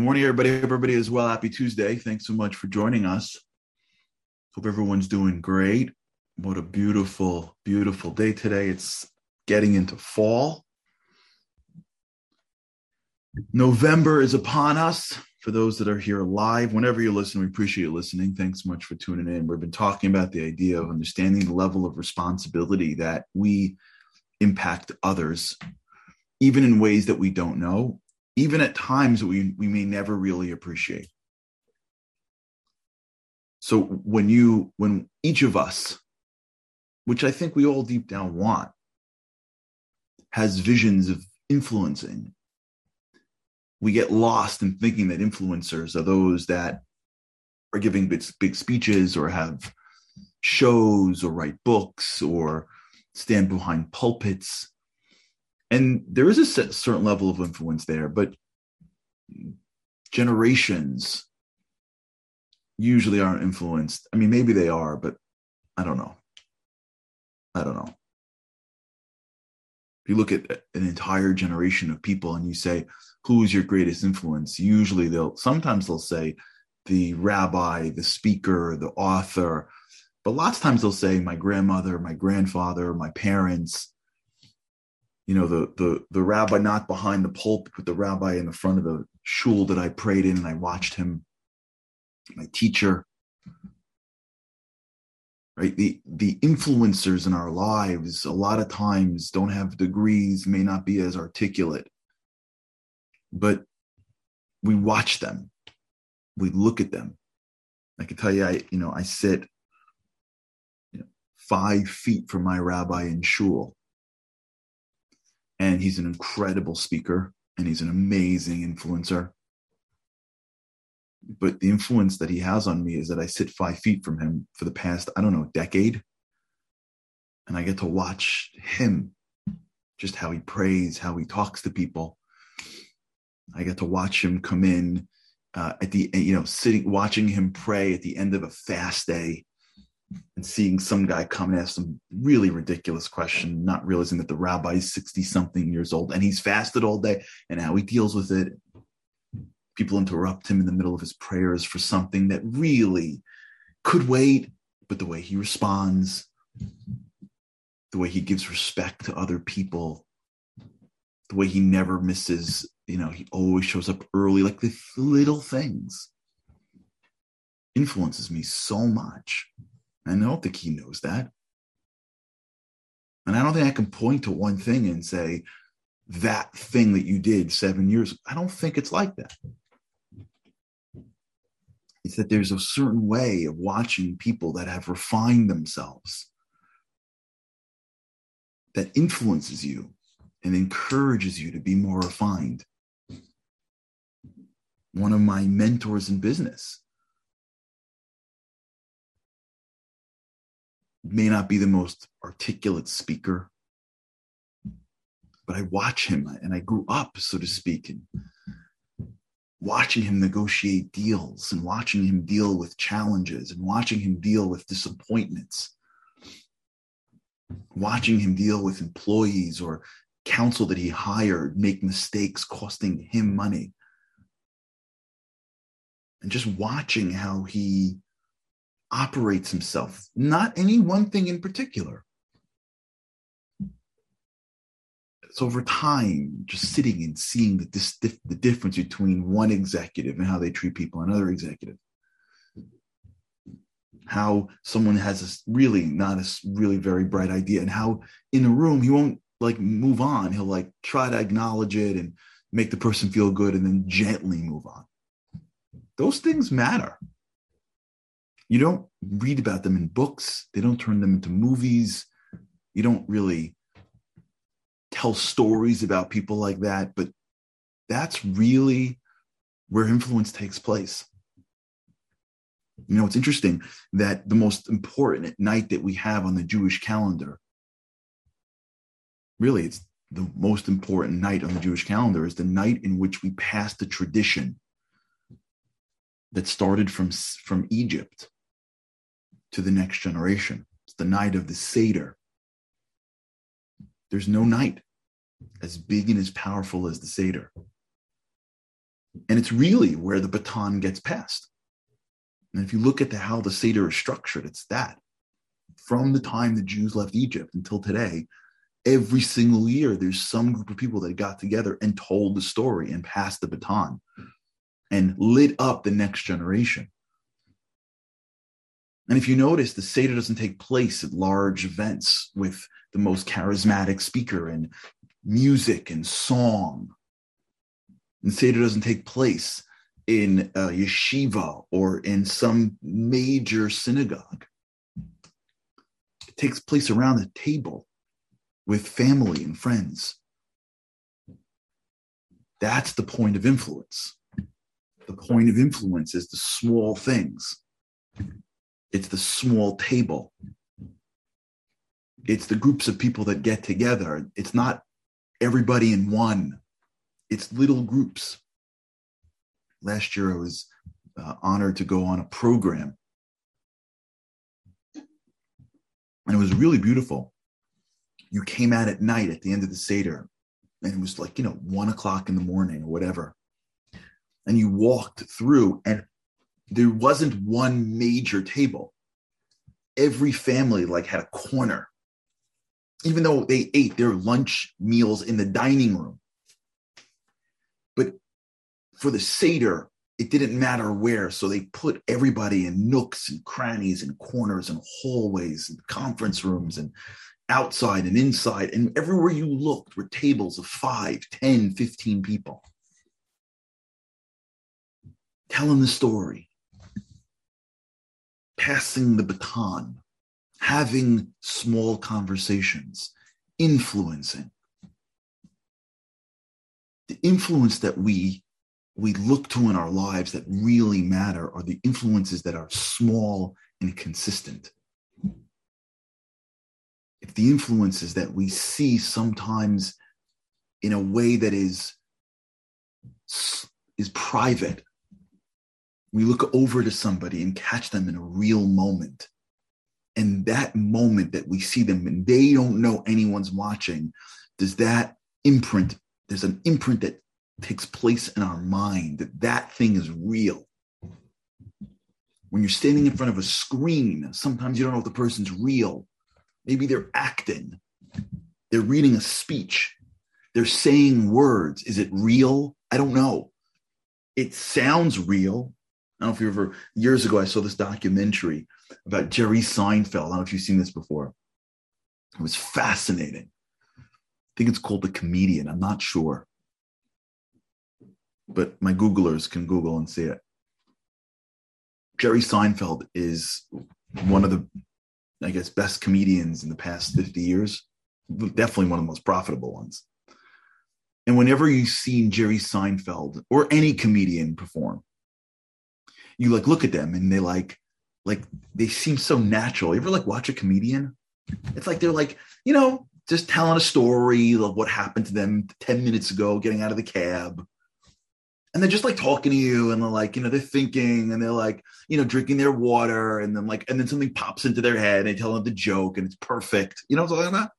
Good morning, everybody. Everybody is well. Happy Tuesday. Thanks so much for joining us. Hope everyone's doing great. What a beautiful, beautiful day today. It's getting into fall. November is upon us. For those that are here live, whenever you listen, we appreciate you listening. Thanks so much for tuning in. We've been talking about the idea of understanding the level of responsibility that we impact others, even in ways that we don't know, even at times that we, we may never really appreciate. So when you, when each of us, which I think we all deep down want, has visions of influencing, we get lost in thinking that influencers are those that are giving big, big speeches or have shows or write books or stand behind pulpits and there is a certain level of influence there but generations usually aren't influenced. I mean maybe they are but i don't know. I don't know. If you look at an entire generation of people and you say who is your greatest influence? usually they'll sometimes they'll say the rabbi the speaker the author but lots of times they'll say my grandmother my grandfather my parents you know the the the rabbi not behind the pulpit but the rabbi in the front of the shul that i prayed in and i watched him my teacher. Right? The the influencers in our lives a lot of times don't have degrees may not be as articulate but we watch them. We look at them. I can tell you i you know i sit you know, five feet from my rabbi in shul and he's an incredible speaker and he's an amazing influencer. But the influence that he has on me is that i sit five feet from him for the past i don't know decade. And i get to watch him just how he prays how he talks to people. I get to watch him come in uh, at the you know sitting watching him pray at the end of a fast day and seeing some guy come and ask some really ridiculous question, not realizing that the rabbi is 60 something years old and he's fasted all day and how he deals with it. People interrupt him in the middle of his prayers for something that really could wait, but the way he responds, the way he gives respect to other people, the way he never misses, you know, he always shows up early, like the little things influences me so much. I don't think he knows that. And I don't think I can point to one thing and say, that thing that you did seven years. I don't think it's like that. It's that there's a certain way of watching people that have refined themselves that influences you and encourages you to be more refined. One of my mentors in business may not be the most articulate speaker, but I watch him and I grew up, so to speak, and watching him negotiate deals and watching him deal with challenges and watching him deal with disappointments, watching him deal with employees or counsel that he hired make mistakes costing him money. And just watching how he operates himself, not any one thing in particular. It's over time, just sitting and seeing the, dis- the difference between one executive and how they treat people, another executive. How someone has a really not a really very bright idea, and how in a room he won't like move on. He'll like try to acknowledge it and make the person feel good, and then gently move on. Those things matter you don't read about them in books. They don't turn them into movies. You don't really tell stories about people like that but that's really where influence takes place. You know it's interesting that the most important night that we have on the jewish calendar really it's the most important night on the jewish calendar is the night in which we pass the tradition that started from from egypt to the next generation. It's the night of the Seder. There's no night as big and as powerful as the Seder. And it's really where the baton gets passed. And if you look at the, how the Seder is structured, it's that. From the time the Jews left Egypt until today, every single year, there's some group of people that got together and told the story and passed the baton and lit up the next generation. And if you notice, the Seder doesn't take place at large events with the most charismatic speaker and music and song. And Seder doesn't take place in a yeshiva or in some major synagogue. It takes place around the table with family and friends. That's the point of influence. The point of influence is the small things. It's the small table. It's the groups of people that get together. It's not everybody in one, it's little groups. Last year, I was uh, honored to go on a program, and it was really beautiful. You came out at night at the end of the Seder, and it was like, you know, one o'clock in the morning or whatever. And you walked through, and there wasn't one major table. Every family like had a corner, even though they ate their lunch meals in the dining room. But for the Seder, it didn't matter where. So they put everybody in nooks and crannies and corners and hallways and conference rooms and outside and inside. And everywhere you looked were tables of five, ten, fifteen people telling the story passing the baton, having small conversations, influencing. The influence that we we look to in our lives that really matter are the influences that are small and consistent. If the influences that we see sometimes in a way that is is private we look over to somebody and catch them in a real moment. And that moment that we see them and they don't know anyone's watching, does that imprint, there's an imprint that takes place in our mind that that thing is real. When you're standing in front of a screen, sometimes you don't know if the person's real. Maybe they're acting, they're reading a speech, they're saying words. Is it real? I don't know. It sounds real. I don't know if you ever years ago I saw this documentary about Jerry Seinfeld. I don't know if you've seen this before. It was fascinating. I think it's called The Comedian. I'm not sure. But my Googlers can Google and see it. Jerry Seinfeld is one of the, I guess, best comedians in the past 50 years. Definitely one of the most profitable ones. And whenever you've seen Jerry Seinfeld or any comedian perform, you like look at them and they like like they seem so natural. You ever like watch a comedian? It's like they're like, you know, just telling a story of what happened to them 10 minutes ago, getting out of the cab. And they're just like talking to you and they're like, you know, they're thinking and they're like, you know, drinking their water and then like, and then something pops into their head and they tell them the joke and it's perfect. You know what I'm talking about?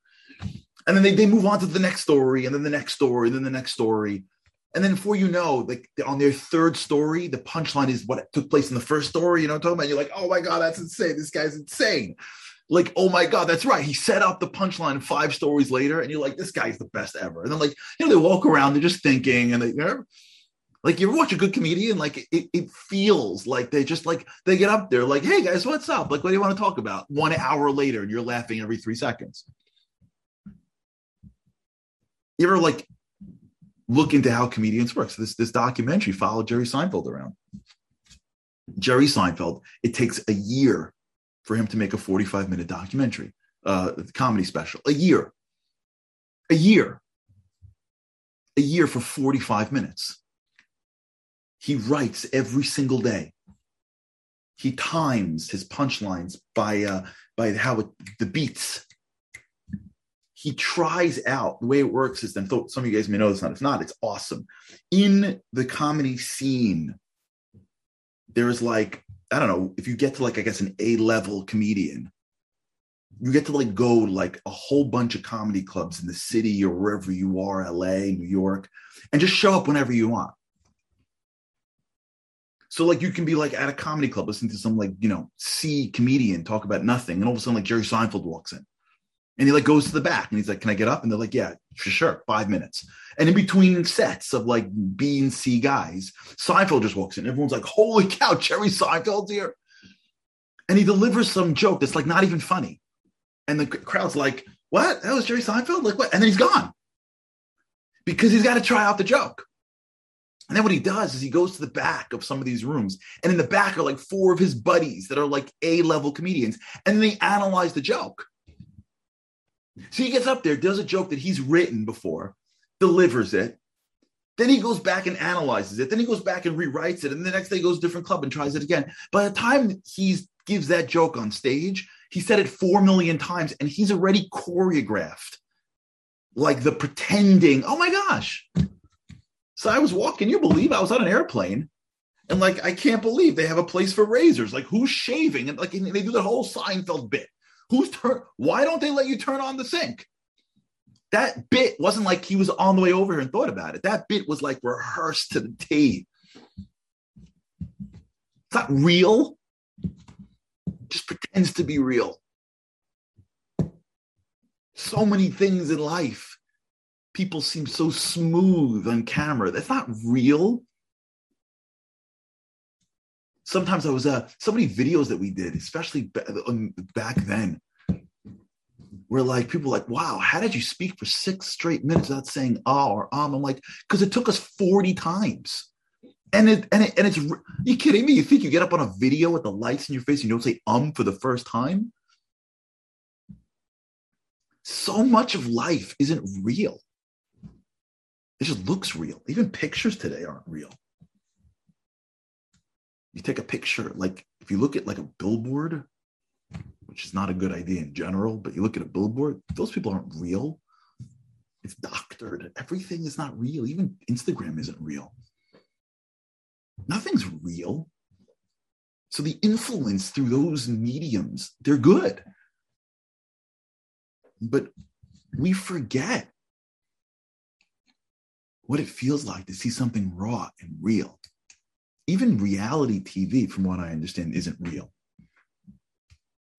And then they, they move on to the next story and then the next story and then the next story. And then before you know, like on their third story, the punchline is what took place in the first story. You know what I'm talking about? You're like, oh my God, that's insane. This guy's insane. Like, oh my God, that's right. He set up the punchline five stories later, and you're like, this guy's the best ever. And then, like, you know, they walk around, they're just thinking, and they, you know, like, you ever watch a good comedian? Like, it, it feels like they just like, they get up there, like, hey guys, what's up? Like, what do you want to talk about? One hour later, and you're laughing every three seconds. You ever like look into how comedians work. So this this documentary followed Jerry Seinfeld around. Jerry Seinfeld, it takes a year for him to make a 45 minute documentary, uh, comedy special. A year. A year. A year for 45 minutes. He writes every single day. He times his punchlines by uh, by how it, the beats he tries out the way it works is then some of you guys may know this not if not it's awesome in the comedy scene there's like i don't know if you get to like i guess an a level comedian you get to like go like a whole bunch of comedy clubs in the city or wherever you are la new york and just show up whenever you want So like you can be like at a comedy club listening to some like, you know, C comedian talk about nothing. And all of a sudden like Jerry Seinfeld walks in and he like goes to the back and he's like, can I get up? And they're like, yeah, for sure. Five minutes. And in between sets of like B and C guys, Seinfeld just walks in. Everyone's like, holy cow, Jerry Seinfeld's here. And he delivers some joke that's like not even funny. And the crowd's like, what? That was Jerry Seinfeld? Like what? And then he's gone because he's got to try out the joke. And then what he does is he goes to the back of some of these rooms, and in the back are like four of his buddies that are like A level comedians, and they analyze the joke. So he gets up there, does a joke that he's written before, delivers it. Then he goes back and analyzes it. Then he goes back and rewrites it. And the next day goes different club and tries it again. By the time he gives that joke on stage, he said it four million times and he's already choreographed like the pretending. Oh my gosh. So I was walking, you believe I was on an airplane. And like, I can't believe they have a place for razors. Like, who's shaving? And like, and they do the whole Seinfeld bit. Who's turn? Why don't they let you turn on the sink? That bit wasn't like he was on the way over here and thought about it. That bit was like rehearsed to the T. It's not real. just pretends to be real. So many things in life people seem so smooth on camera. That's not real. Sometimes I was uh so many videos that we did, especially um, back then, where like people like, wow, how did you speak for six straight minutes without saying ah or um? I'm like, because it took us 40 times. And it and it and it's you kidding me? You think you get up on a video with the lights in your face and you don't say um for the first time? So much of life isn't real. It just looks real. Even pictures today aren't real. You take a picture, like if you look at like a billboard, which is not a good idea in general, but you look at a billboard, those people aren't real. It's doctored. Everything is not real. Even Instagram isn't real. Nothing's real. So the influence through those mediums, they're good. But we forget what it feels like to see something raw and real. Even reality TV, from what I understand, isn't real.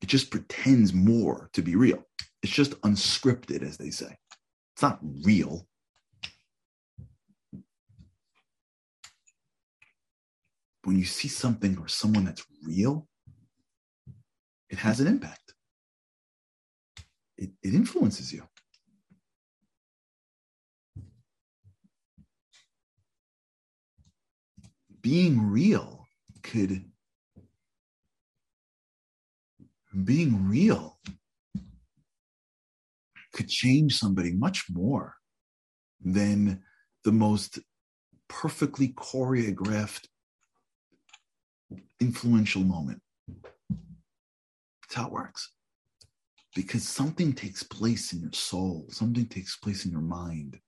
It just pretends more to be real. It's just unscripted, as they say. It's not real. When you see something or someone that's real, it has an impact. It, it influences you. Being real could being real could change somebody much more than the most perfectly choreographed influential moment. That's how it works. Because something takes place in your soul, something takes place in your mind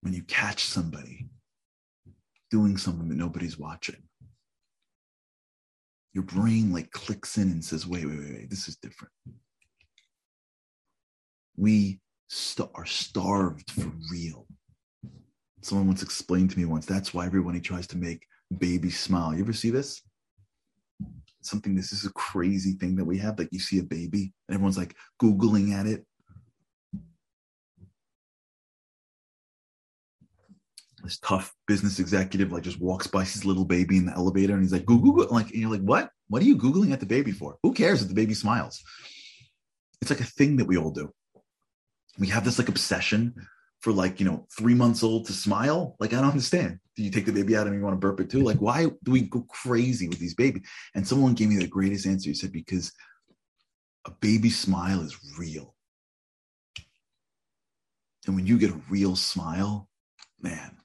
when you catch somebody doing something that nobody's watching. Your brain like clicks in and says, wait, wait, wait, wait, this is different. We st- are starved for real. Someone once explained to me once that's why everybody tries to make baby smile. You ever see this? Something, this is a crazy thing that we have. Like you see a baby and everyone's like Googling at it this tough business executive like just walks by his little baby in the elevator and he's like google Google. like and you're like what? What are you googling at the baby for? Who cares if the baby smiles? It's like a thing that we all do. We have this like obsession for like you know three months old to smile. Like i don't understand. Do you take the baby out and you want to burp it too? Like why do we go crazy with these babies and someone gave me the greatest answer. He said because a baby smile is real. And when you get a real smile man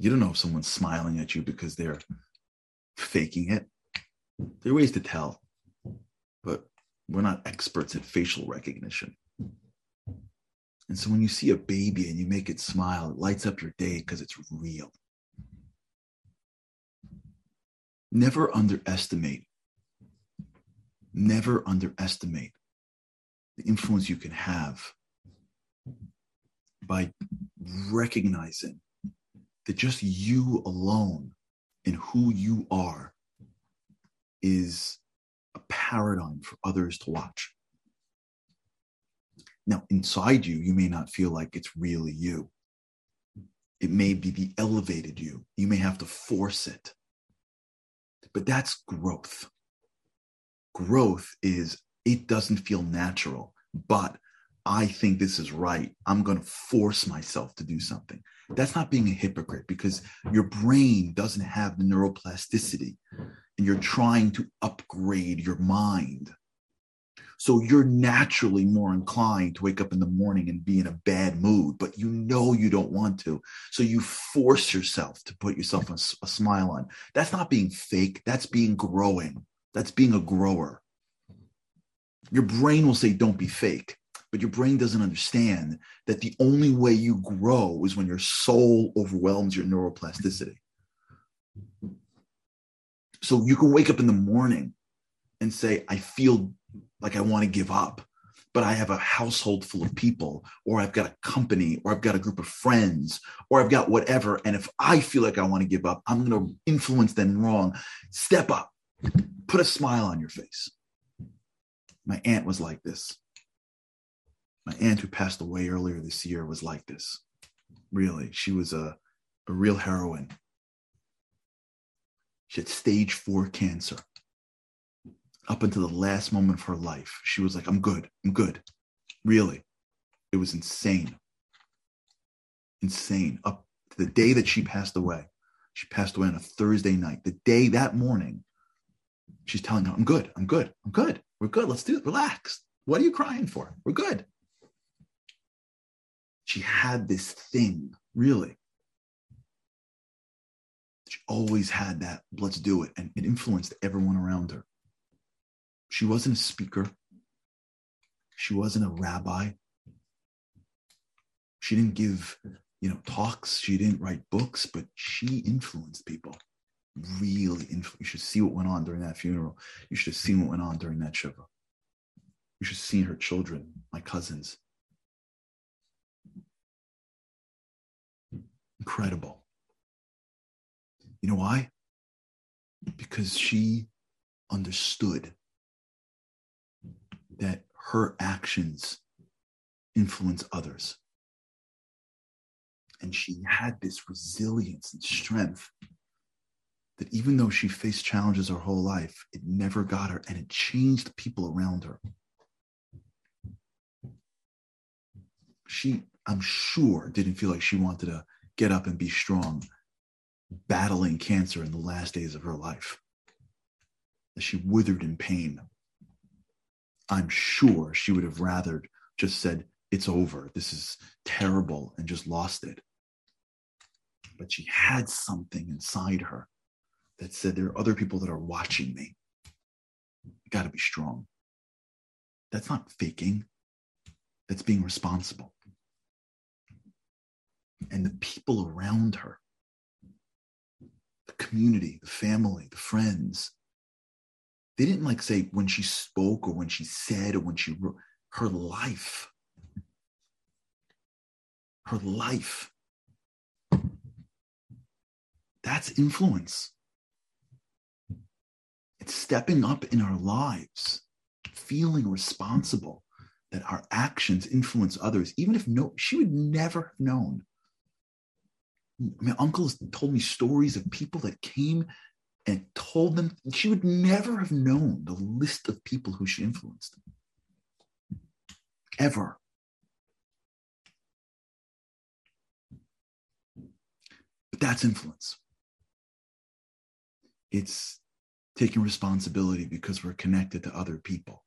you don't know if someone's smiling at you because they're faking it. There are ways to tell, but we're not experts at facial recognition. And so when you see a baby and you make it smile, it lights up your day because it's real. Never underestimate, never underestimate the influence you can have by recognizing that just you alone and who you are is a paradigm for others to watch. Now, inside you, you may not feel like it's really you. It may be the elevated you. You may have to force it. But that's growth. Growth is, it doesn't feel natural, but I think this is right. I'm going to force myself to do something. That's not being a hypocrite because your brain doesn't have the neuroplasticity and you're trying to upgrade your mind. So you're naturally more inclined to wake up in the morning and be in a bad mood, but you know you don't want to. So you force yourself to put yourself a, a smile on. That's not being fake. That's being growing. That's being a grower. Your brain will say, don't be fake but your brain doesn't understand that the only way you grow is when your soul overwhelms your neuroplasticity. So you can wake up in the morning and say, I feel like I want to give up, but I have a household full of people, or I've got a company, or I've got a group of friends, or I've got whatever. And if I feel like I want to give up, I'm going to influence them wrong. Step up, put a smile on your face. My aunt was like this. My aunt, who passed away earlier this year, was like this. Really, she was a, a real heroine. She had stage four cancer. Up until the last moment of her life, she was like, I'm good, I'm good. Really. It was insane. Insane. Up to the day that she passed away. She passed away on a Thursday night. The day that morning, she's telling her, I'm good, I'm good, I'm good. We're good. Let's do it. Relax. What are you crying for? We're good she had this thing, really. She always had that, let's do it. And it influenced everyone around her. She wasn't a speaker, she wasn't a rabbi. She didn't give, you know, talks, she didn't write books, but she influenced people. Really. You should see what went on during that funeral. You should have seen what went on during that shiva. You should have seen her children, my cousins, Incredible. You know why? Because she understood that her actions influence others. And she had this resilience and strength that even though she faced challenges her whole life, it never got her and it changed the people around her. She, I'm sure, didn't feel like she wanted to get up and be strong, battling cancer in the last days of her life. As she withered in pain, I'm sure she would have rather just said, It's over. This is terrible, and just lost it. But she had something inside her that said, There are other people that are watching me. Got to be strong. That's not faking, that's being responsible and the people around her the community, the family, the friends. They didn't like say when she spoke or when she said or when she wrote, her life. Her life. That's influence. It's stepping up in our lives, feeling responsible that our actions influence others, even if no, she would never have known my uncle has told me stories of people that came and told them she would never have known the list of people who she influenced. Ever. But that's influence. It's taking responsibility because we're connected to other people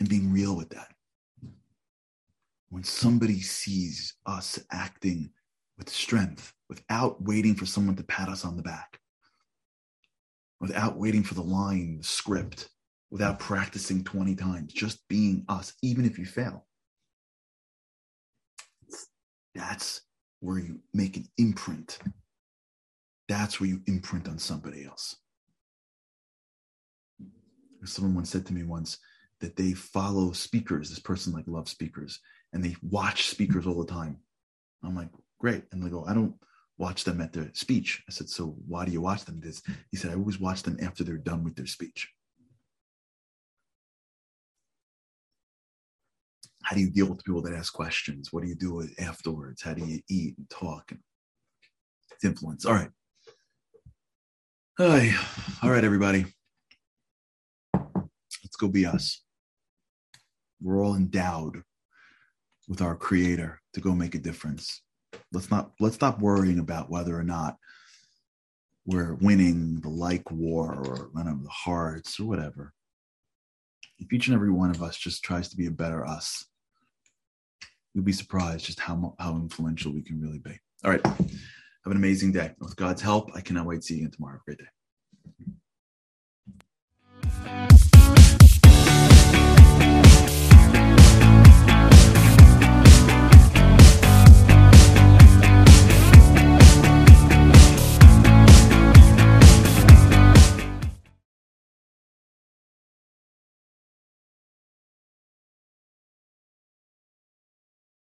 and being real with that. When somebody sees us acting with strength without waiting for someone to pat us on the back, without waiting for the line, the script, without practicing 20 times, just being us, even if you fail. That's where you make an imprint. That's where you imprint on somebody else. Someone once said to me once that they follow speakers. This person like loves speakers and they watch speakers all the time. I'm like, great. And they go, I don't watch them at their speech. I said, so why do you watch them? This he said, I always watch them after they're done with their speech. How do you deal with people that ask questions? What do you do afterwards? How do you eat and talk? And influence. All right. Hi. All right, everybody. Let's go be us. We're all endowed with our creator to go make a difference let's not let's stop worrying about whether or not we're winning the like war or none of the hearts or whatever. If each and every one of us just tries to be a better us, you'll be surprised just how how influential we can really be. All right. Have an amazing day. With God's help, I cannot wait to see you again tomorrow. Have a great day.